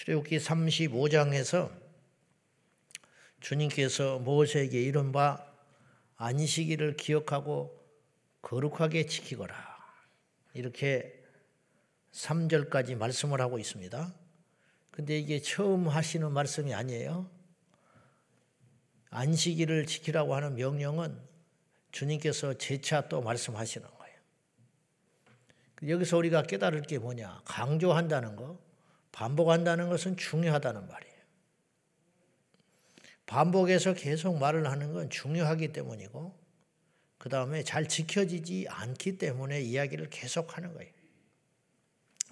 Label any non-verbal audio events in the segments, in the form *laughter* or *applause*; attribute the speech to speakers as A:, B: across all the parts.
A: 출애굽기 35장에서 주님께서 모세에게 이른바 안식일을 기억하고 거룩하게 지키거라. 이렇게 3절까지 말씀을 하고 있습니다. 근데 이게 처음 하시는 말씀이 아니에요. 안식일을 지키라고 하는 명령은 주님께서 재차 또 말씀하시는 거예요. 여기서 우리가 깨달을 게 뭐냐? 강조한다는 거, 반복한다는 것은 중요하다는 말이에요. 반복해서 계속 말을 하는 건 중요하기 때문이고, 그 다음에 잘 지켜지지 않기 때문에 이야기를 계속 하는 거예요.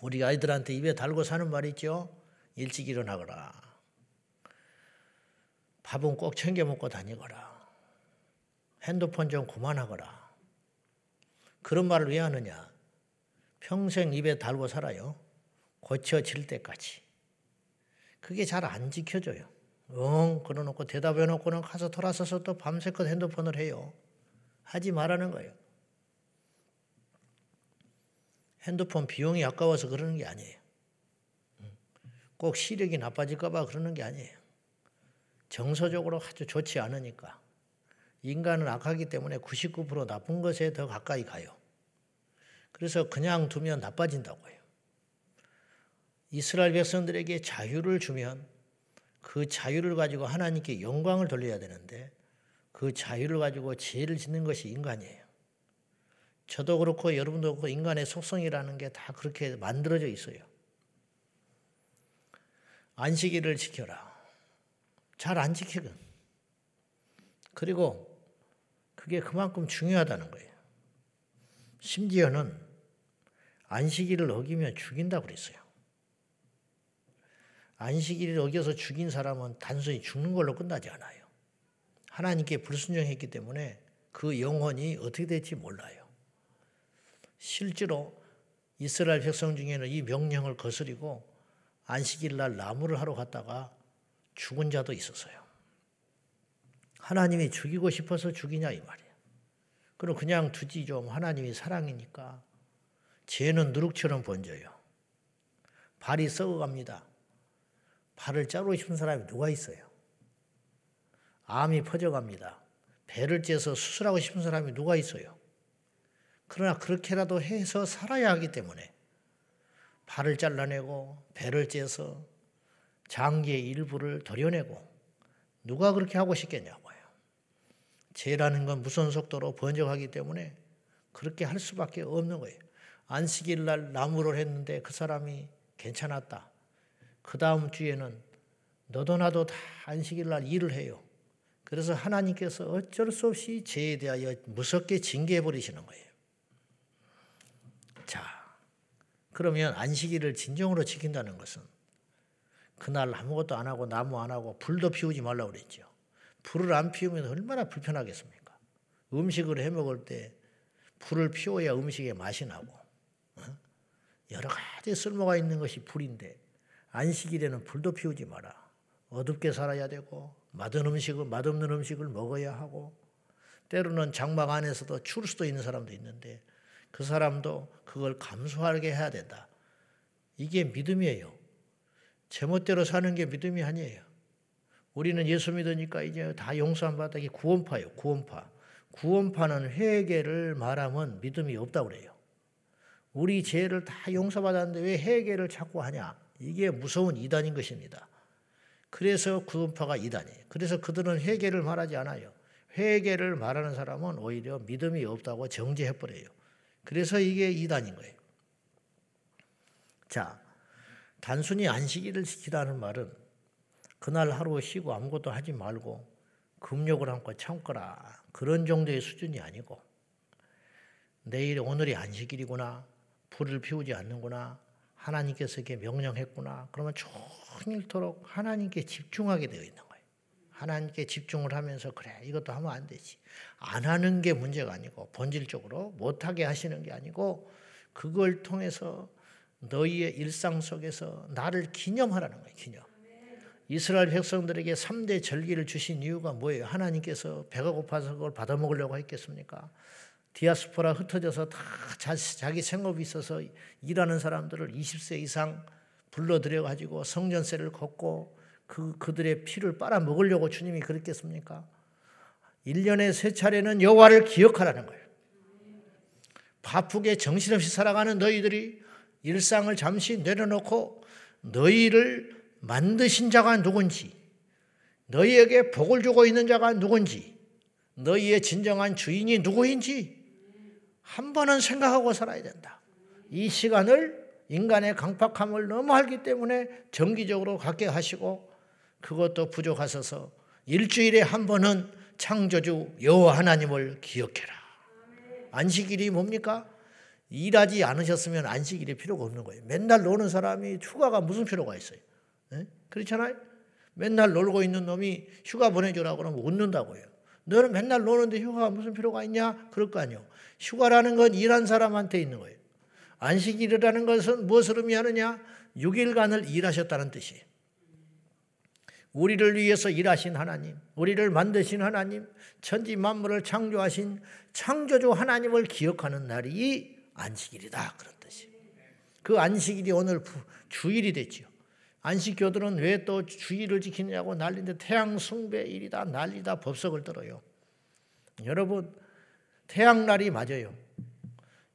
A: 우리 아이들한테 입에 달고 사는 말 있죠? 일찍 일어나거라. 밥은 꼭 챙겨 먹고 다니거라. 핸드폰 좀 그만하거라. 그런 말을 왜 하느냐? 평생 입에 달고 살아요. 고쳐질 때까지. 그게 잘 안 지켜져요. 응, 그러놓고 대답해놓고는 가서 돌아서서 또 밤새껏 핸드폰을 해요. 하지 말라는 거예요. 핸드폰 비용이 아까워서 그러는 게 아니에요. 꼭 시력이 나빠질까봐 그러는 게 아니에요. 정서적으로 아주 좋지 않으니까. 인간은 악하기 때문에 99% 나쁜 것에 더 가까이 가요. 그래서 그냥 두면 나빠진다고 해요. 이스라엘 백성들에게 자유를 주면 그 자유를 가지고 하나님께 영광을 돌려야 되는데 그 자유를 가지고 죄를 짓는 것이 인간이에요. 저도 그렇고 여러분도 그렇고 인간의 속성이라는 게 다 그렇게 만들어져 있어요. 안식일을 지켜라. 잘 안 지키건. 그리고 그게 그만큼 중요하다는 거예요. 심지어는 안식일을 어기면 죽인다고 그랬어요. 안식일을 어겨서 죽인 사람은 단순히 죽는 걸로 끝나지 않아요. 하나님께 불순종했기 때문에 그 영혼이 어떻게 될지 몰라요. 실제로 이스라엘 백성 중에는 이 명령을 거스리고 안식일 날 나무를 하러 갔다가 죽은 자도 있었어요. 하나님이 죽이고 싶어서 죽이냐 이 말이에요. 그럼 그냥 두지 좀 하나님이 사랑이니까 죄는 누룩처럼 번져요. 발이 썩어갑니다. 발을 자르고 싶은 사람이 누가 있어요? 암이 퍼져갑니다. 배를 째서 수술하고 싶은 사람이 누가 있어요? 그러나 그렇게라도 해서 살아야 하기 때문에 발을 잘라내고 배를 째서 장기의 일부를 도려내고 누가 그렇게 하고 싶겠냐고요. 죄라는 건 무선 속도로 번져가기 때문에 그렇게 할 수밖에 없는 거예요. 안식일 날 나무를 했는데 그 사람이 괜찮았다. 그 다음 주에는 너도 나도 다 안식일 날 일을 해요. 그래서 하나님께서 어쩔 수 없이 죄에 대하여 무섭게 징계해 버리시는 거예요. 자, 그러면 안식일을 진정으로 지킨다는 것은 그날 아무것도 안 하고 나무 안 하고 불도 피우지 말라고 그랬죠. 불을 안 피우면 얼마나 불편하겠습니까? 음식을 해 먹을 때 불을 피워야 음식의 맛이 나고 어? 여러 가지 쓸모가 있는 것이 불인데 안식일에는 불도 피우지 마라. 어둡게 살아야 되고 맛은 음식을 맛없는 음식을 먹어야 하고 때로는 장막 안에서도 추울 수도 있는 사람도 있는데 그 사람도 그걸 감수하게 해야 된다. 이게 믿음이에요. 제멋대로 사는 게 믿음이 아니에요. 우리는 예수 믿으니까 이제 다 용서 안 받다. 이게 구원파예요. 구원파. 구원파는 회개를 말하면 믿음이 없다고 그래요. 우리 죄를 다 용서받았는데 왜 회개를 자꾸 하냐? 이게 무서운 이단인 것입니다. 그래서 구원파가 이단이에요. 그래서 그들은 회개를 말하지 않아요. 회개를 말하는 사람은 오히려 믿음이 없다고 정죄해 버려요. 그래서 이게 이단인 거예요. 자, 단순히 안식일을 지키라는 말은 그날 하루 쉬고 아무것도 하지 말고 금욕을 함고 참거라. 그런 정도의 수준이 아니고 내일 오늘이 안식일이구나. 불을 피우지 않는구나. 하나님께서 이렇게 명령했구나. 그러면 종일토록 하나님께 집중하게 되어 있는 거예요. 하나님께 집중을 하면서 그래 이것도 하면 안 되지. 안 하는 게 문제가 아니고 본질적으로 못하게 하시는 게 아니고 그걸 통해서 너희의 일상 속에서 나를 기념하라는 거예요. 기념. 이스라엘 백성들에게 3대 절기를 주신 이유가 뭐예요? 하나님께서 배가 고파서 그걸 받아먹으려고 했겠습니까? 디아스포라 흩어져서 다 자기 생업이 있어서 일하는 사람들을 20세 이상 불러들여 가지고 성전세를 걷고 그 그들의 피를 빨아 먹으려고 주님이 그랬겠습니까? 1년에 세 차례는 여호와를 기억하라는 거예요. 바쁘게 정신없이 살아가는 너희들이 일상을 잠시 내려놓고 너희를 만드신 자가 누군지, 너희에게 복을 주고 있는 자가 누군지, 너희의 진정한 주인이 누구인지 한 번은 생각하고 살아야 된다. 이 시간을 인간의 강팍함을 너무 알기 때문에 정기적으로 갖게 하시고 그것도 부족하셔서 일주일에 한 번은 창조주 여호와 하나님을 기억해라. 안식일이 뭡니까? 일하지 않으셨으면 안식일이 필요가 없는 거예요. 맨날 노는 사람이 휴가가 무슨 필요가 있어요? 네? 그렇잖아요? 맨날 놀고 있는 놈이 휴가 보내주라고 그러면 웃는다고요. 너는 맨날 노는데 휴가가 무슨 필요가 있냐? 그럴 거 아니요. 휴가라는 건 일한 사람한테 있는 거예요. 안식일이라는 것은 무엇을 의미하느냐? 6일간을 일하셨다는 뜻이에요. 우리를 위해서 일하신 하나님, 우리를 만드신 하나님, 천지 만물을 창조하신 창조주 하나님을 기억하는 날이 안식일이다. 그런 뜻이에요. 그 안식일이 오늘 주일이 됐죠. 안식교들은 왜 또 주일을 지키느냐고 난리인데 태양 숭배일이다 난리다 법석을 들어요. 여러분 태양날이 맞아요.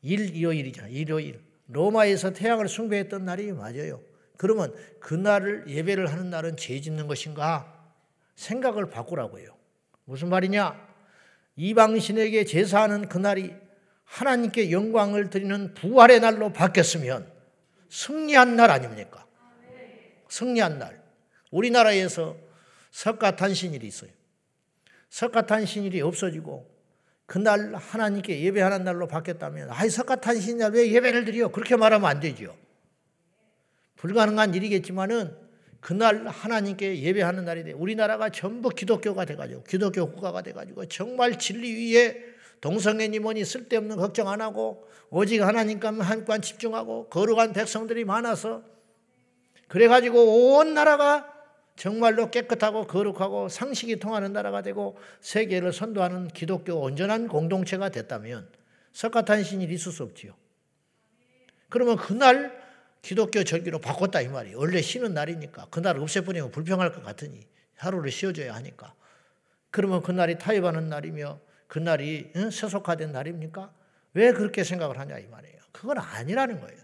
A: 일, 일요일이잖아. 일요일. 로마에서 태양을 숭배했던 날이 맞아요. 그러면 그 날을 예배를 하는 날은 죄 짓는 것인가? 생각을 바꾸라고요. 무슨 말이냐? 이방신에게 제사하는 그날이 하나님께 영광을 드리는 부활의 날로 바뀌었으면 승리한 날 아닙니까? 승리한 날. 우리나라에서 석가탄신일이 있어요. 석가탄신일이 없어지고 그날 하나님께 예배하는 날로 바뀌었다면 아이 석가탄신일 왜 예배를 드려? 그렇게 말하면 안 되죠. 불가능한 일이겠지만은 그날 하나님께 예배하는 날이 돼. 우리나라가 전부 기독교가 돼가지고 기독교 국가가 돼가지고 정말 진리 위에 동성애니 뭐니 쓸데없는 걱정 안 하고 오직 하나님께만 한관 집중하고 거룩한 백성들이 많아서 그래가지고 온 나라가 정말로 깨끗하고 거룩하고 상식이 통하는 나라가 되고 세계를 선도하는 기독교 온전한 공동체가 됐다면 석가탄신일이 있을 수 없지요. 그러면 그날 기독교 절기로 바꿨다 이 말이에요. 원래 쉬는 날이니까 그날 없애버리면 불평할 것 같으니 하루를 쉬어줘야 하니까. 그러면 그날이 타협하는 날이며 그날이 세속화된 날입니까? 왜 그렇게 생각을 하냐 이 말이에요. 그건 아니라는 거예요.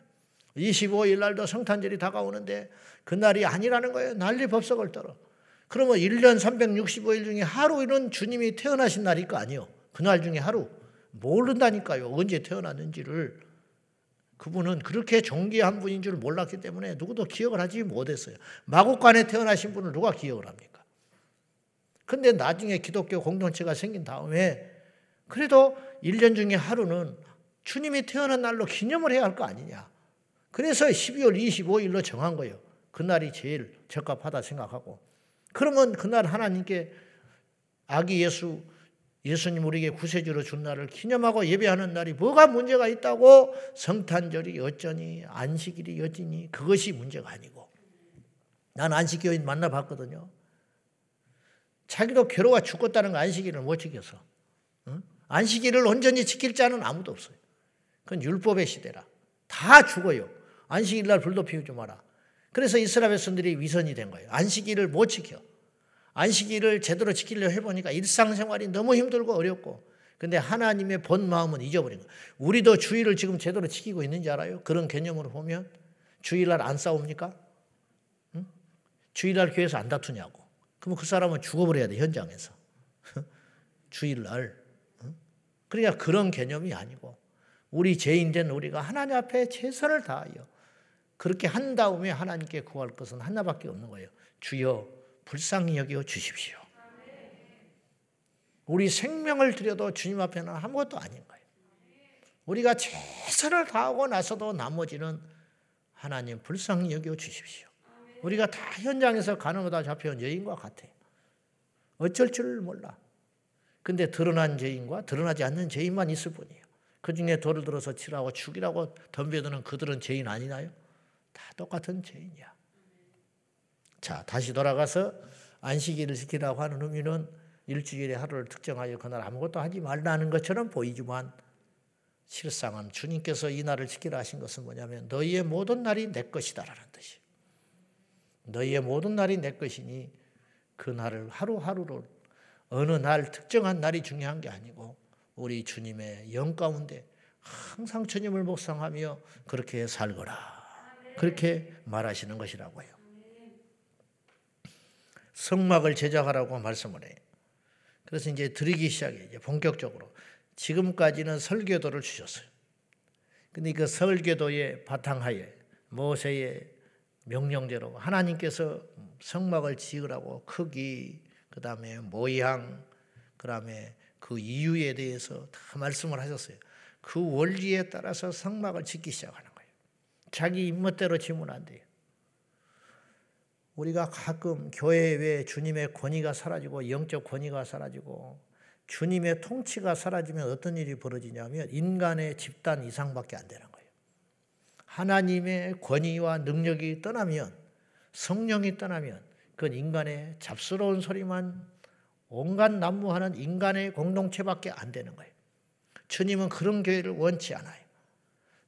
A: 25일 날도 성탄절이 다가오는데 그날이 아니라는 거예요. 난리 법석을 떨어. 그러면 1년 365일 중에 하루는 주님이 태어나신 날일 거 아니요. 그날 중에 하루. 모른다니까요. 언제 태어났는지를. 그분은 그렇게 존귀한 분인 줄 몰랐기 때문에 누구도 기억을 하지 못했어요. 마곡간에 태어나신 분을 누가 기억을 합니까? 근데 나중에 기독교 공동체가 생긴 다음에 그래도 1년 중에 하루는 주님이 태어난 날로 기념을 해야 할 거 아니냐. 그래서 12월 25일로 정한 거예요. 그날이 제일 적합하다 생각하고. 그러면 그날 하나님께 아기 예수 예수님 우리에게 구세주로 준 날을 기념하고 예배하는 날이 뭐가 문제가 있다고 성탄절이 어쩌니 안식일이 어쩌니 그것이 문제가 아니고 난 안식교인 만나봤거든요. 자기도 괴로워 죽겠다는 거 안식일을 못 지켜서 응? 안식일을 온전히 지킬 자는 아무도 없어요. 그건 율법의 시대라. 다 죽어요. 안식일 날 불도 피우지 마라. 그래서 이스라엘 백성들이 위선이 된 거예요. 안식일을 못 지켜. 안식일을 제대로 지키려 해보니까 일상생활이 너무 힘들고 어렵고 근데 하나님의 본 마음은 잊어버린 거예요. 우리도 주일을 지금 제대로 지키고 있는지 알아요? 그런 개념으로 보면 주일날 안 싸웁니까? 응? 주일날 교회에서 안 다투냐고. 그러면 그 사람은 죽어버려야 돼 현장에서. *laughs* 주일날. 응? 그러니까 그런 개념이 아니고 우리 죄인된 우리가 하나님 앞에 최선을 다하여 그렇게 한 다음에 하나님께 구할 것은 하나밖에 없는 거예요. 주여 불쌍히 여겨 주십시오. 우리 생명을 들여도 주님 앞에는 아무것도 아닌 거예요. 우리가 최선을 다하고 나서도 나머지는 하나님 불쌍히 여겨 주십시오. 우리가 다 현장에서 가는거다 잡혀온 여인과 같아요. 어쩔 줄 몰라. 근데 드러난 죄인과 드러나지 않는 죄인만 있을 뿐이에요. 그 중에 돌을 들어서 치라고 죽이라고 덤벼드는 그들은 죄인 아니나요? 다 똑같은 죄인이야. 자, 다시 돌아가서 안식일을 지키라고 하는 의미는 일주일에 하루를 특정하여 그날 아무것도 하지 말라는 것처럼 보이지만 실상은 주님께서 이 날을 지키라 하신 것은 뭐냐면 너희의 모든 날이 내 것이다라는 뜻이. 너희의 모든 날이 내 것이니 그 날을 하루하루를 어느 날 특정한 날이 중요한 게 아니고 우리 주님의 영 가운데 항상 주님을 묵상하며 그렇게 살거라. 그렇게 말하시는 것이라고요. 성막을 제작하라고 말씀을 해요. 그래서 이제 드리기 시작해 이제 본격적으로 지금까지는 설교도를 주셨어요. 근데 그 설교도의 바탕하에 모세의 명령대로 하나님께서 성막을 지으라고 크기, 그 다음에 모양, 그 다음에 그 이유에 대해서 다 말씀을 하셨어요. 그 원리에 따라서 성막을 짓기 시작하는. 자기 입멋대로 지면 안 돼요. 우리가 가끔 교회 외 주님의 권위가 사라지고 영적 권위가 사라지고 주님의 통치가 사라지면 어떤 일이 벌어지냐면 인간의 집단 이상밖에 안 되는 거예요. 하나님의 권위와 능력이 떠나면 성령이 떠나면 그건 인간의 잡스러운 소리만 온갖 난무하는 인간의 공동체밖에 안 되는 거예요. 주님은 그런 교회를 원치 않아요.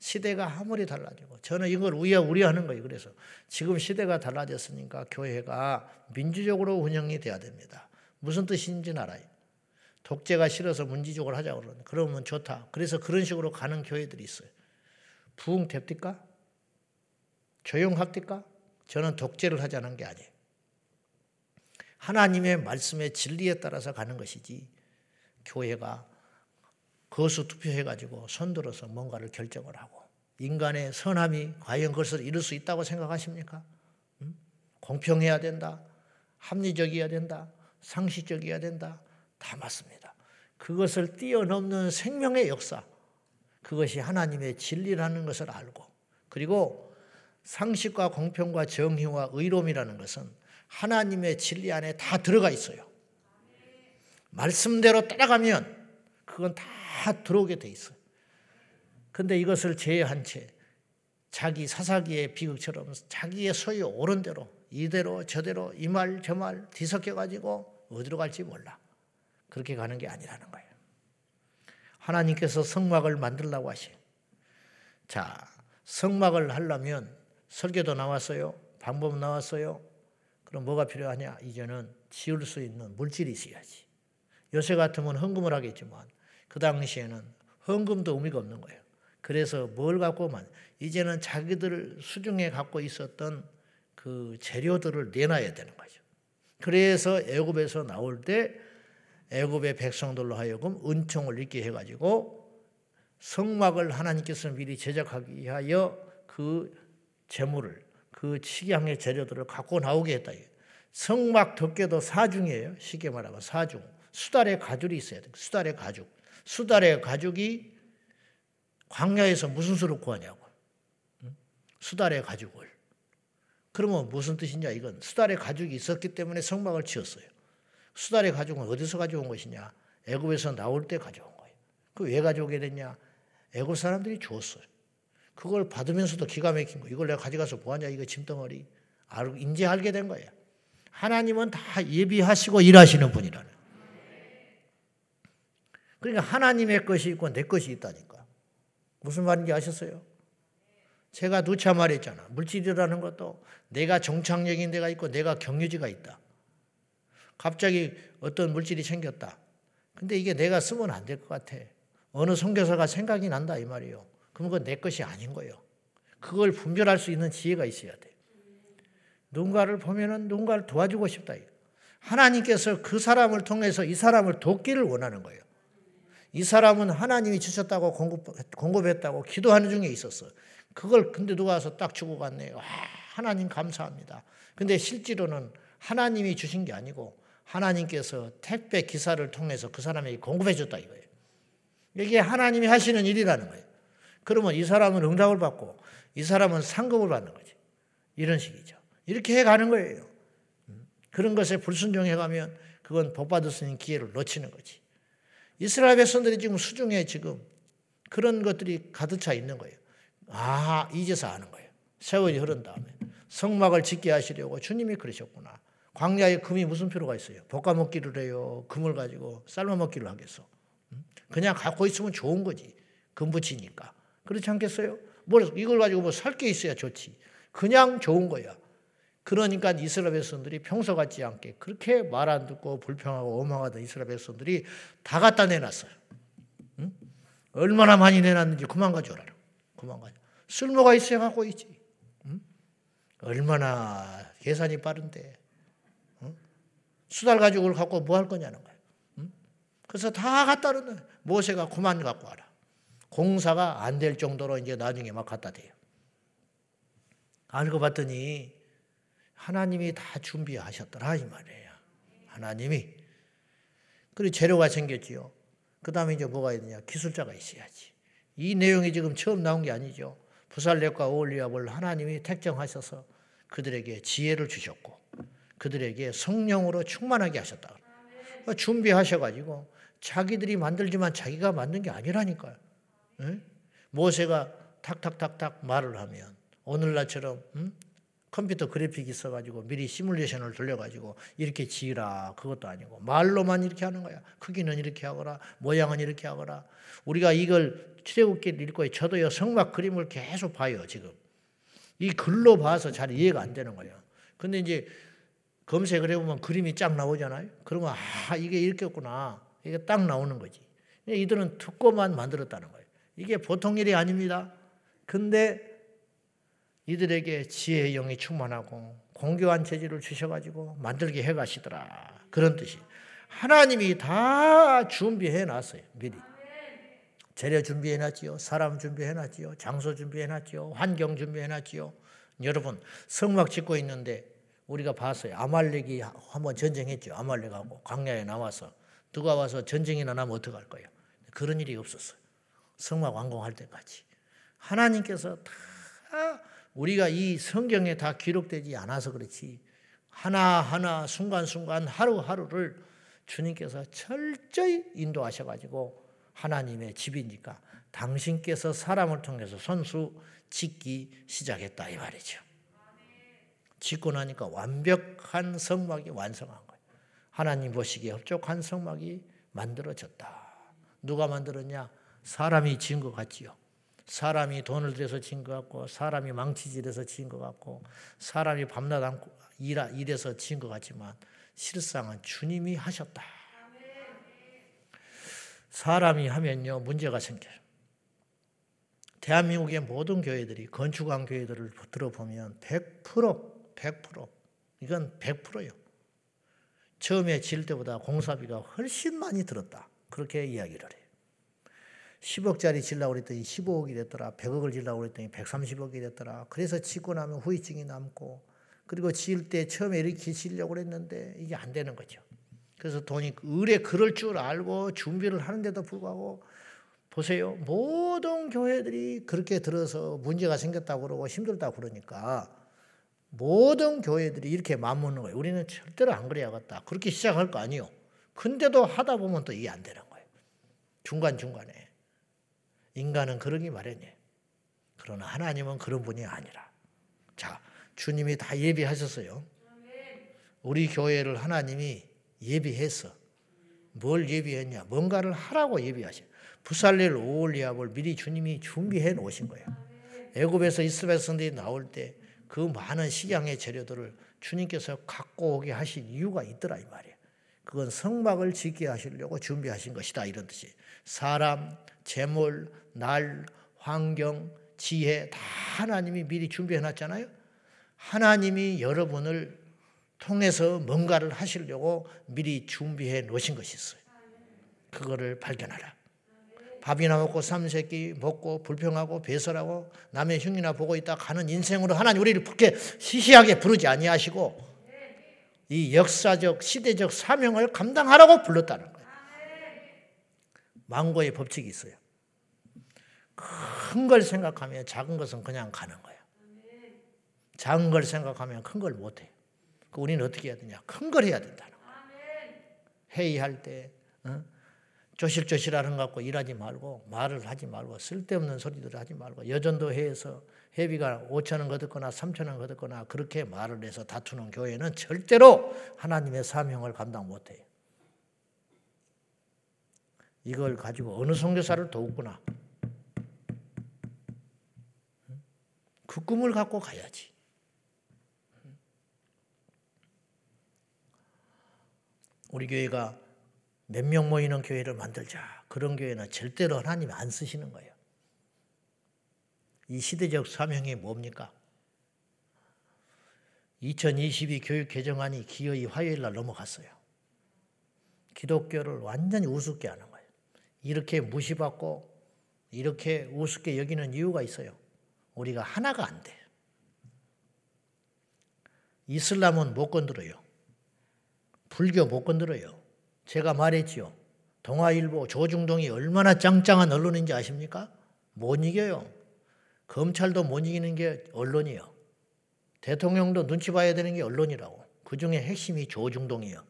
A: 시대가 아무리 달라지고 저는 이걸 우려우려하는 거예요. 그래서 지금 시대가 달라졌으니까 교회가 민주적으로 운영이 돼야 됩니다. 무슨 뜻인지 알아요. 독재가 싫어서 문지적으로 하자고 그러는 그러면 좋다. 그래서 그런 식으로 가는 교회들이 있어요. 부흥됩니까? 조용합니까? 저는 독재를 하자는 게 아니에요. 하나님의 말씀의 진리에 따라서 가는 것이지 교회가 거수 투표해가지고 손들어서 뭔가를 결정을 하고 인간의 선함이 과연 그것을 이룰 수 있다고 생각하십니까? 음? 공평해야 된다. 합리적이어야 된다. 상식적이어야 된다. 다 맞습니다. 그것을 뛰어넘는 생명의 역사. 그것이 하나님의 진리라는 것을 알고 그리고 상식과 공평과 정의와 의로움이라는 것은 하나님의 진리 안에 다 들어가 있어요. 말씀대로 따라가면 그건 다 들어오게 돼 있어요. 근데 이것을 제외한 채 자기 사사기의 비극처럼 자기의 소유 옳은 대로 이대로 저대로 이 말 저 말 뒤섞여 가지고 어디로 갈지 몰라. 그렇게 가는 게 아니라는 거예요. 하나님께서 성막을 만들라고 하시. 자, 성막을 하려면 설계도 나왔어요. 방법 나왔어요. 그럼 뭐가 필요하냐? 이제는 지을 수 있는 물질이 있어야지. 요새 같으면 헌금을 하겠지만 그 당시에는 헌금도 의미가 없는 거예요. 그래서 뭘 갖고만 이제는 자기들 수중에 갖고 있었던 그 재료들을 내놔야 되는 거죠. 그래서 애굽에서 나올 때 애굽의 백성들로 하여금 은총을 입게 해가지고 성막을 하나님께서 미리 제작하기 위하여 그 재물을 그 식양의 재료들을 갖고 나오게 했다. 성막 덮개도 사중이에요. 쉽게 말하면 사중. 수달의 가죽이 있어야 돼. 수달의 가죽. 수달의 가죽이 광야에서 무슨 수로 구하냐고. 수달의 가죽을. 그러면 무슨 뜻이냐 이건 수달의 가죽이 있었기 때문에 성막을 지었어요. 수달의 가죽은 어디서 가져온 것이냐? 애굽에서 나올 때 가져온 거예요. 그 왜 가져오게 됐냐? 애굽 사람들이 줬어요. 그걸 받으면서도 기가 막힌 거. 이걸 내가 가져가서 뭐하냐? 이거 짐덩어리. 이제 알게 된 거예요. 하나님은 다 예비하시고 일하시는 분이라는. 그러니까 하나님의 것이 있고 내 것이 있다니까. 무슨 말인지 아셨어요? 제가 누차 말했잖아. 물질이라는 것도 내가 정착력인 데가 있고 내가 경유지가 있다. 갑자기 어떤 물질이 생겼다. 근데 이게 내가 쓰면 안 될 것 같아. 어느 선교사가 생각이 난다 이 말이에요. 그럼 그건 내 것이 아닌 거예요. 그걸 분별할 수 있는 지혜가 있어야 돼. 누군가를 보면은 누군가를 도와주고 싶다. 하나님께서 그 사람을 통해서 이 사람을 돕기를 원하는 거예요. 이 사람은 하나님이 주셨다고 공급, 했다고 기도하는 중에 있었어. 그걸 근데 누가 와서 딱 주고 갔네요. 아, 하나님 감사합니다. 근데 실제로는 하나님이 주신 게 아니고 하나님께서 택배 기사를 통해서 그 사람에게 공급해 줬다 이거예요. 이게 하나님이 하시는 일이라는 거예요. 그러면 이 사람은 응답을 받고 이 사람은 상급을 받는 거지. 이런 식이죠. 이렇게 해 가는 거예요. 음. 그런 것에 불순종해 가면 그건 복 받을 수 있는 기회를 놓치는 거지. 이스라엘 백성들이 지금 수중에 지금 그런 것들이 가득 차 있는 거예요. 아, 이제서 아는 거예요. 세월이 흐른 다음에. 성막을 짓게 하시려고 주님이 그러셨구나. 광야에 금이 무슨 필요가 있어요? 볶아 먹기를 해요. 금을 가지고 삶아 먹기를 하겠어. 그냥 갖고 있으면 좋은 거지. 금 붙이니까. 그렇지 않겠어요? 뭘 이걸 가지고 뭐 살 게 있어야 좋지. 그냥 좋은 거야. 그러니까 이스라엘 백성들이 평소 같지 않게 그렇게 말 안 듣고 불평하고 오망하던 이스라엘 백성들이 다 갖다 내놨어요. 응? 얼마나 많이 내놨는지 그만 가져라. 그만 가져. 쓸모가 있어야 갖고 있지. 응? 얼마나 계산이 빠른데. 응? 수달 가지고 갖고 뭐 할 거냐는 거야. 그래서 다 갖다 놓는 모세가 그만 갖고 와라. 공사가 안 될 정도로 이제 나중에 막 갖다 대요. 알고 봤더니 하나님이 다 준비하셨더라 이 말이에요. 하나님이. 그리고 재료가 생겼지요. 그 다음에 이제 뭐가 있느냐. 기술자가 있어야지. 이 내용이 지금 처음 나온 게 아니죠. 부살렉과 오올리압을 하나님이 택정하셔서 그들에게 지혜를 주셨고 그들에게 성령으로 충만하게 하셨다. 준비하셔가지고 자기들이 만들지만 자기가 만든 게 아니라니까요. 모세가 탁탁탁탁 말을 하면 오늘날처럼 음? 컴퓨터 그래픽 있어가지고 미리 시뮬레이션을 돌려가지고 이렇게 지으라 그것도 아니고 말로만 이렇게 하는 거야. 크기는 이렇게 하거라 모양은 이렇게 하거라. 우리가 이걸 출애굽기를 읽고 저도요 성막 그림을 계속 봐요 지금. 이 글로 봐서 잘 이해가 안 되는 거예요. 근데 이제 검색을 해보면 그림이 쫙 나오잖아요. 그러면 아 이게 이렇게구나 이게 딱 나오는 거지. 이들은 듣고만 만들었다는 거예요. 이게 보통 일이 아닙니다. 근데 이들에게 지혜의 영이 충만하고 공교한 재질을 주셔가지고 만들게 해가시더라. 그런 뜻이. 하나님이 다 준비해 놨어요. 미리. 재료 준비해 놨지요. 사람 준비해 놨지요. 장소 준비해 놨지요. 환경 준비해 놨지요. 여러분 성막 짓고 있는데 우리가 봤어요. 아말렉이 한번 전쟁했죠. 아말렉하고 광야에 나와서 누가 와서 전쟁이나 나면 어떡할 거예요. 그런 일이 없었어요. 성막 완공할 때까지. 하나님께서 다 우리가 이 성경에 다 기록되지 않아서 그렇지 하나하나 순간순간 하루하루를 주님께서 철저히 인도하셔 가지고 하나님의 집이니까 당신께서 사람을 통해서 선수 짓기 시작했다 이 말이죠. 짓고 나니까 완벽한 성막이 완성한 거예요. 하나님 보시기에 흡족한 성막이 만들어졌다. 누가 만들었냐? 사람이 지은 것 같지요. 사람이 돈을 들여서 지은 것 같고 사람이 망치질해서 지은 것 같고 사람이 밤낮 않고 일해서 지은 것 같지만 실상은 주님이 하셨다. 사람이 하면요 문제가 생겨요. 대한민국의 모든 교회들이 건축한 교회들을 들어보면 100% 100% 이건 100%요. 처음에 질 때보다 공사비가 훨씬 많이 들었다. 그렇게 이야기를 해요. 10억짜리 질라고 그랬더니 15억이 됐더라. 100억을 질라고 그랬더니 130억이 됐더라. 그래서 짓고 나면 후유증이 남고 그리고 지을 때 처음에 이렇게 지려고 그랬는데 이게 안 되는 거죠. 그래서 돈이 의뢰 그럴 줄 알고 준비를 하는데도 불구하고 보세요. 모든 교회들이 그렇게 들어서 문제가 생겼다고 그러고 힘들다고 그러니까 모든 교회들이 이렇게 맞먹는 거예요. 우리는 절대로 안 그래야겠다. 그렇게 시작할 거 아니요. 근데도 하다 보면 또 이해 안 되는 거예요. 중간중간에. 인간은 그러기 마련이에요. 그러나 하나님은 그런 분이 아니라. 자, 주님이 다 예비하셨어요. 우리 교회를 하나님이 예비했어. 뭘 예비했냐? 뭔가를 하라고 예비하셔. 부살렐 오올리압을 미리 주님이 준비해 놓으신 거예요. 애굽에서 이스라엘 선들이 나올 때 그 많은 식양의 재료들을 주님께서 갖고 오게 하신 이유가 있더라 이 말이에요. 그건 성막을 짓게 하시려고 준비하신 것이다 이런 뜻이. 사람, 재물, 날, 환경, 지혜 다 하나님이 미리 준비해 놨잖아요. 하나님이 여러분을 통해서 뭔가를 하시려고 미리 준비해 놓으신 것이 있어요. 그거를 발견하라. 밥이나 먹고 삼세끼 먹고 불평하고 배설하고 남의 흉이나 보고 있다 가는 인생으로 하나님 우리를 그렇게 시시하게 부르지 아니하시고 이 역사적 시대적 사명을 감당하라고 불렀다는 거예요. 망고의 법칙이 있어요. 큰 걸 생각하면 작은 것은 그냥 가는 거예요. 작은 걸 생각하면 큰 걸 못해요. 그 우리는 어떻게 해야 되냐? 큰 걸 해야 된다는 거예요. 회의할 때 어? 조실조실 하는 것 갖고 일하지 말고 말을 하지 말고 쓸데없는 소리들 하지 말고 여전도 해서 회비가 5천 원 거뒀거나 3천 원 거뒀거나 그렇게 말을 해서 다투는 교회는 절대로 하나님의 사명을 감당 못해요. 이걸 가지고 어느 선교사를 도웠구나. 그 꿈을 갖고 가야지. 우리 교회가 몇 명 모이는 교회를 만들자. 그런 교회는 절대로 하나님 안 쓰시는 거예요. 이 시대적 사명이 뭡니까? 2022 교육 개정안이 기어이 화요일 날 넘어갔어요. 기독교를 완전히 우습게 하는 거예요. 이렇게 무시받고 이렇게 우습게 여기는 이유가 있어요. 우리가 하나가 안 돼. 이슬람은 못 건드려요. 불교 못 건드려요. 제가 말했지요. 동아일보 조중동이 얼마나 짱짱한 언론인지 아십니까? 못 이겨요. 검찰도 못 이기는 게 언론이요. 대통령도 눈치 봐야 되는 게 언론이라고. 그 중에 핵심이 조중동이요.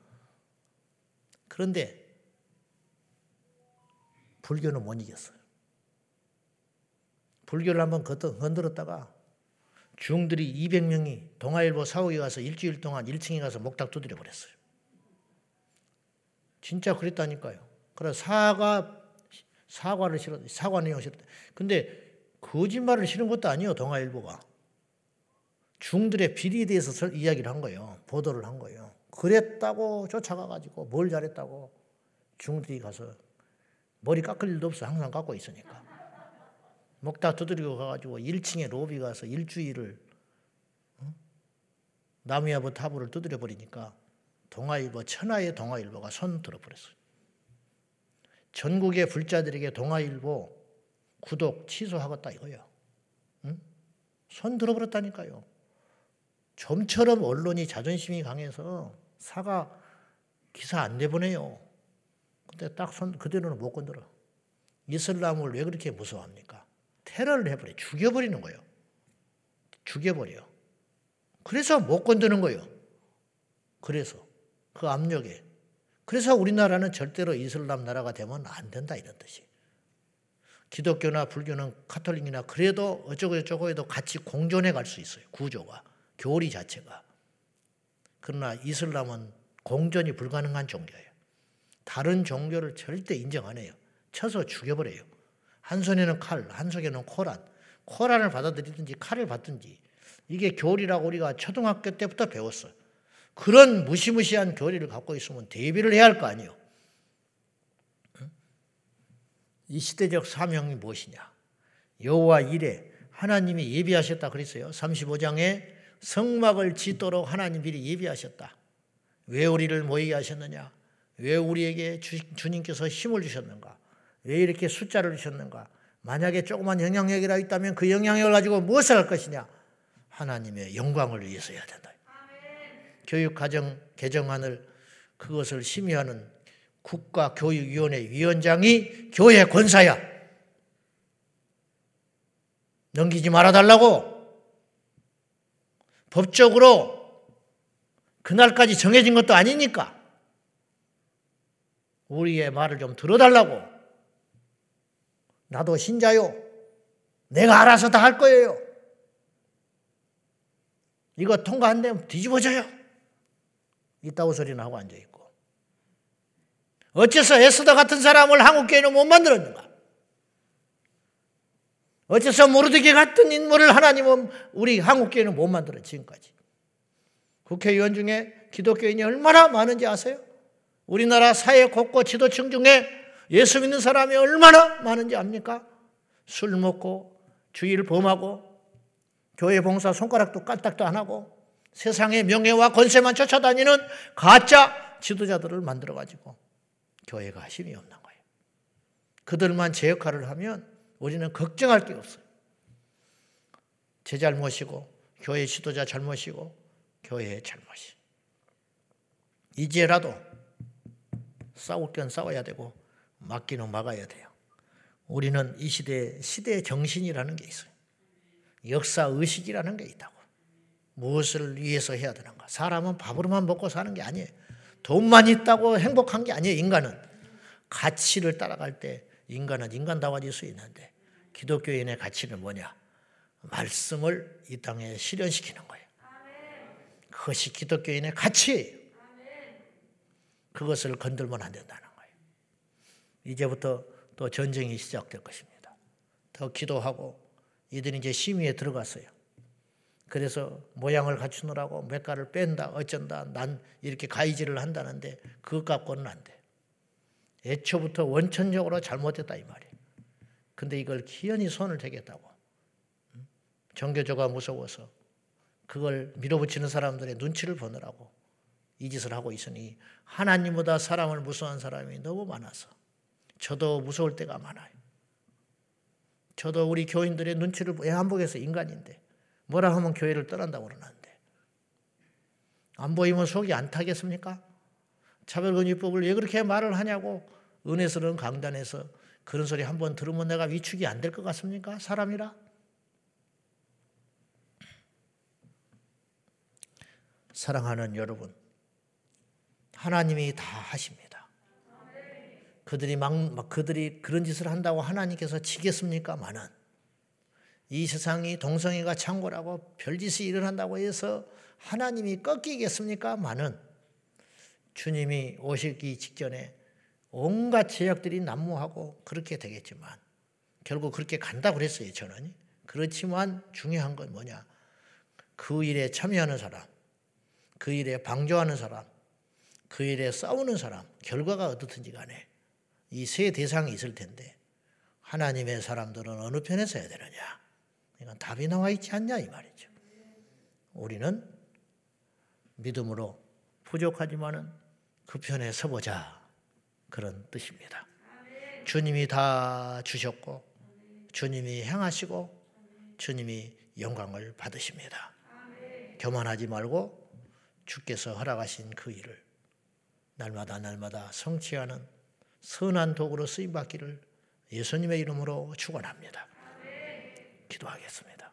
A: 그런데 불교는 못 이겼어요. 불교를 한번 건드렸다가 중들이 200명이 동아일보 사옥에 가서 일주일 동안 1층에 가서 목탁 두드려 버렸어요. 진짜 그랬다니까요. 그래서 사과 사과를 실었 사과 내용 실었 근데 거짓말을 실은 것도 아니에요. 동아일보가 중들의 비리에 대해서 이야기를 한 거예요. 보도를 한 거예요. 그랬다고 쫓아가 가지고 뭘 잘했다고 중들이 가서 머리 깎을 일도 없어. 항상 깎고 있으니까. 목탁 두드리고 가가지고 1층에 로비 가서 일주일을 어? 나무야부 타부를 두드려 버리니까 동아일보 천하의 동아일보가 손 들어버렸어요. 전국의 불자들에게 동아일보 구독 취소하겠다 이거예요. 응? 손 들어버렸다니까요. 좀처럼 언론이 자존심이 강해서 사과 기사 안 내보내요. 근데 딱 손 그대로는 못 건드려. 이슬람을 왜 그렇게 무서워합니까? 테러를 해버려. 죽여버리는 거예요. 죽여버려. 그래서 못 건드는 거예요. 그래서. 그 압력에. 그래서 우리나라는 절대로 이슬람 나라가 되면 안 된다 이런 뜻이. 기독교나 불교는 카톨릭이나 그래도 어쩌고 저쩌고 해도 같이 공존해 갈 수 있어요. 구조가. 교리 자체가. 그러나 이슬람은 공존이 불가능한 종교예요. 다른 종교를 절대 인정 안 해요. 쳐서 죽여버려요. 한 손에는 칼, 한 손에는 코란. 코란을 받아들이든지 칼을 받든지. 이게 교리라고 우리가 초등학교 때부터 배웠어요. 그런 무시무시한 교리를 갖고 있으면 대비를 해야 할 거 아니에요. 이 시대적 사명이 무엇이냐? 여호와 이래 하나님이 예비하셨다 그랬어요. 35장에 성막을 짓도록 하나님 미리 예비하셨다. 왜 우리를 모이게 하셨느냐? 왜 우리에게 주, 주님께서 힘을 주셨는가? 왜 이렇게 숫자를 주셨는가? 만약에 조그만 영향력이라 있다면 그 영향력을 가지고 무엇을 할 것이냐? 하나님의 영광을 위해서 해야 된다. 교육과정 개정안을 그것을 심의하는 국가교육위원회 위원장이 교회 권사야. 넘기지 말아달라고 법적으로 그날까지 정해진 것도 아니니까 우리의 말을 좀 들어달라고 나도 신자요. 내가 알아서 다 할 거예요. 이거 통과 안 되면 뒤집어져요. 이따구 소리는 하고 앉아있고. 어째서 에스더 같은 사람을 한국교회는 못 만들었는가? 어째서 모르드게 같은 인물을 하나님은 우리 한국교회는 못 만들어 지금까지. 국회의원 중에 기독교인이 얼마나 많은지 아세요? 우리나라 사회 곳곳 지도층 중에 예수 믿는 사람이 얼마나 많은지 압니까? 술 먹고 주의를 범하고 교회 봉사 손가락도 까딱도 안 하고 세상의 명예와 권세만 쫓아다니는 가짜 지도자들을 만들어 가지고 교회가 힘이 없는 거예요. 그들만 제 역할을 하면 우리는 걱정할 게 없어요. 제 잘못이고 교회 지도자 잘못이고 교회의 잘못이. 이제라도 싸울 건 싸워야 되고 막기는 막아야 돼요. 우리는 이 시대 시대의 정신이라는 게 있어요. 역사 의식이라는 게 있다고. 무엇을 위해서 해야 되는가? 사람은 밥으로만 먹고 사는 게 아니에요. 돈만 있다고 행복한 게 아니에요. 인간은 가치를 따라갈 때 인간은 인간다워질 수 있는데 기독교인의 가치는 뭐냐? 말씀을 이 땅에 실현시키는 거예요. 그것이 기독교인의 가치예요. 그것을 건들면 안 된다는. 이제부터 또 전쟁이 시작될 것입니다. 더 기도하고 이들이 이제 심의에 들어갔어요. 그래서 모양을 갖추느라고 몇 가를 뺀다 어쩐다 난 이렇게 가이질을 한다는데 그것 갖고는 안 돼. 애초부터 원천적으로 잘못됐다 이 말이에요. 근데 이걸 기연히 손을 대겠다고. 정교조가 무서워서 그걸 밀어붙이는 사람들의 눈치를 보느라고 이 짓을 하고 있으니 하나님보다 사람을 무서워한 사람이 너무 많아서 저도 무서울 때가 많아요. 저도 우리 교인들의 눈치를 왜 안 보겠어 인간인데 뭐라 하면 교회를 떠난다고 그러는데 안 보이면 속이 안 타겠습니까? 차별금지법을 왜 그렇게 말을 하냐고 은혜스러운 강단에서 그런 소리 한 번 들으면 내가 위축이 안 될 것 같습니까? 사람이라? 사랑하는 여러분, 하나님이 다 하십니다. 그들이 막, 그들이 그런 짓을 한다고 하나님께서 지겠습니까? 많은. 이 세상이 동성애가 창고라고 별짓이 일어난다고 해서 하나님이 꺾이겠습니까? 많은. 주님이 오시기 직전에 온갖 제약들이 난무하고 그렇게 되겠지만 결국 그렇게 간다고 그랬어요, 저는. 그렇지만 중요한 건 뭐냐? 그 일에 참여하는 사람, 그 일에 방조하는 사람, 그 일에 싸우는 사람, 결과가 어떻든지 간에 이 세 대상이 있을 텐데 하나님의 사람들은 어느 편에 서야 되느냐? 이건 답이 나와 있지 않냐 이 말이죠. 우리는 믿음으로 부족하지만은 그 편에 서보자 그런 뜻입니다. 주님이 다 주셨고 주님이 행하시고 주님이 영광을 받으십니다. 교만하지 말고 주께서 허락하신 그 일을 날마다 날마다 성취하는 선한 도구로 쓰임 받기를 예수님의 이름으로 축원합니다. 기도하겠습니다.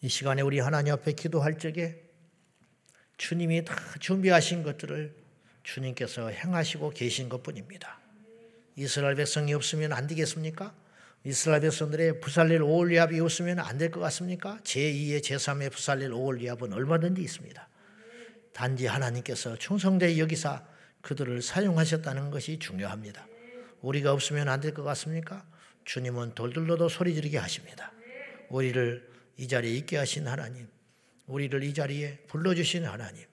A: 이 시간에 우리 하나님 앞에 기도할 적에 주님이 다 준비하신 것들을 주님께서 행하시고 계신 것 뿐입니다. 이스라엘 백성이 없으면 안 되겠습니까? 이스라엘 백성들의 부살릴 오올리압이 없으면 안 될 것 같습니까? 제2의 제3의 부살릴 오올리압은 얼마든지 있습니다. 단지 하나님께서 충성되이 여기사 그들을 사용하셨다는 것이 중요합니다. 우리가 없으면 안 될 것 같습니까? 주님은 돌들로도 소리 지르게 하십니다. 우리를 이 자리에 있게 하신 하나님, 우리를 이 자리에 불러주신 하나님,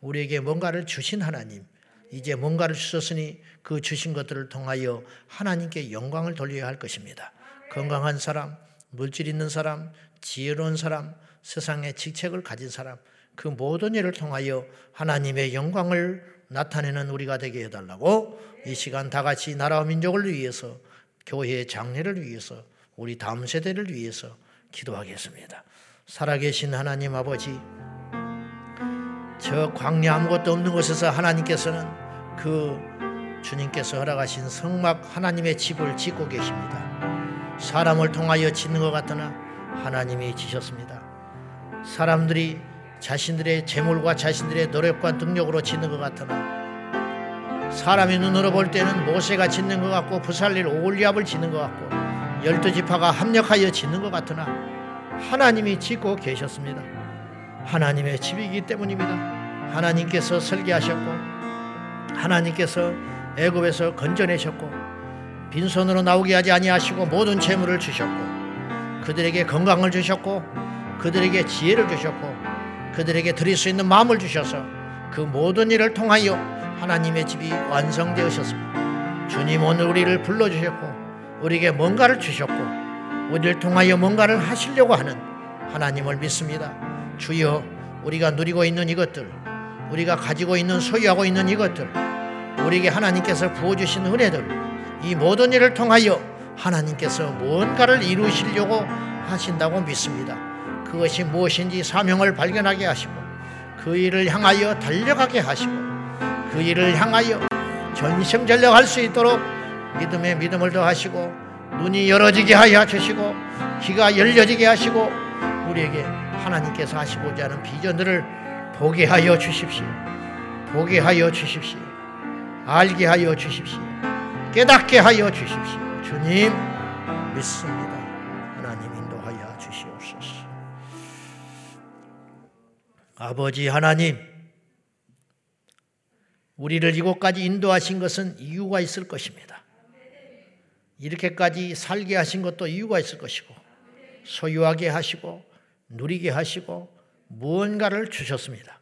A: 우리에게 뭔가를 주신 하나님, 이제 뭔가를 주셨으니 그 주신 것들을 통하여 하나님께 영광을 돌려야 할 것입니다. 건강한 사람, 물질 있는 사람, 지혜로운 사람, 세상의 직책을 가진 사람, 그 모든 일을 통하여 하나님의 영광을 나타내는 우리가 되게 해달라고 이 시간 다 같이 나라와 민족을 위해서 교회의 장례를 위해서 우리 다음 세대를 위해서 기도하겠습니다. 살아계신 하나님 아버지, 저 광야 아무것도 없는 곳에서 하나님께서는 그 주님께서 허락하신 성막 하나님의 집을 짓고 계십니다. 사람을 통하여 짓는 것 같으나 하나님이 지셨습니다. 사람들이 자신들의 재물과 자신들의 노력과 능력으로 짓는 것 같으나 사람의 눈으로 볼 때는 모세가 짓는 것 같고 부살릴 오골리압을 짓는 것 같고 열두 지파가 합력하여 짓는 것 같으나 하나님이 짓고 계셨습니다. 하나님의 집이기 때문입니다. 하나님께서 설계하셨고 하나님께서 애굽에서 건져내셨고 빈손으로 나오게 하지 아니하시고 모든 재물을 주셨고 그들에게 건강을 주셨고 그들에게 지혜를 주셨고 그들에게 드릴 수 있는 마음을 주셔서 그 모든 일을 통하여 하나님의 집이 완성되었습니다. 주님 오늘 우리를 불러주셨고 우리에게 뭔가를 주셨고 우리를 통하여 뭔가를 하시려고 하는 하나님을 믿습니다. 주여 우리가 누리고 있는 이것들 우리가 가지고 있는 소유하고 있는 이것들 우리에게 하나님께서 부어주신 은혜들 이 모든 일을 통하여 하나님께서 뭔가를 이루시려고 하신다고 믿습니다. 그것이 무엇인지 사명을 발견하게 하시고 그 일을 향하여 달려가게 하시고 그 일을 향하여 전심전력할 수 있도록 믿음에 믿음을 더하시고 눈이 열어지게 하여 주시고 귀가 열려지게 하시고 우리에게 하나님께서 하시고자 하는 비전들을 보게 하여 주십시오. 보게 하여 주십시오. 알게 하여 주십시오. 깨닫게 하여 주십시오. 주님 믿습니다. 하나님 인도하여 주시옵소서. 아버지 하나님 우리를 이곳까지 인도하신 것은 이유가 있을 것입니다. 이렇게까지 살게 하신 것도 이유가 있을 것이고 소유하게 하시고 누리게 하시고 무언가를 주셨습니다.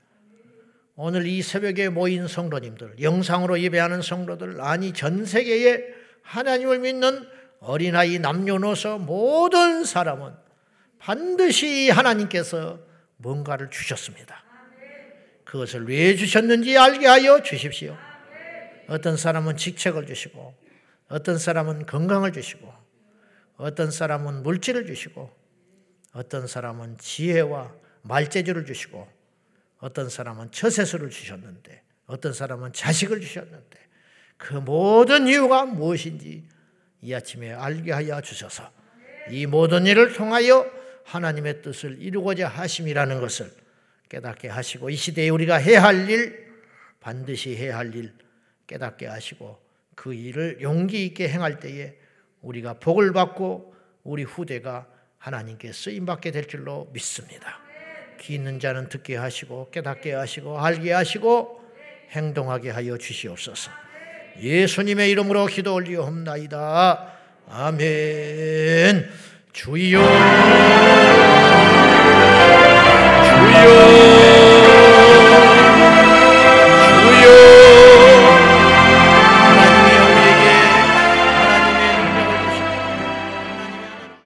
A: 오늘 이 새벽에 모인 성도님들, 영상으로 예배하는 성도들, 아니 전 세계에 하나님을 믿는 어린아이 남녀노소 모든 사람은 반드시 하나님께서 뭔가를 주셨습니다. 그것을 왜 주셨는지 알게 하여 주십시오. 어떤 사람은 직책을 주시고, 어떤 사람은 건강을 주시고, 어떤 사람은 물질을 주시고, 어떤 사람은 지혜와 말재주를 주시고, 어떤 사람은 처세수를 주셨는데, 어떤 사람은 자식을 주셨는데, 그 모든 이유가 무엇인지 이 아침에 알게 하여 주셔서. 이 모든 일을 통하여 하나님의 뜻을 이루고자 하심이라는 것을 깨닫게 하시고 이 시대에 우리가 해야 할 일, 반드시 해야 할 일 깨닫게 하시고 그 일을 용기 있게 행할 때에 우리가 복을 받고 우리 후대가 하나님께 쓰임받게 될 줄로 믿습니다. 귀 있는 자는 듣게 하시고 깨닫게 하시고 알게 하시고 행동하게 하여 주시옵소서. 예수님의 이름으로 기도 올리옵나이다. 아멘. 주여. 주여. 주여.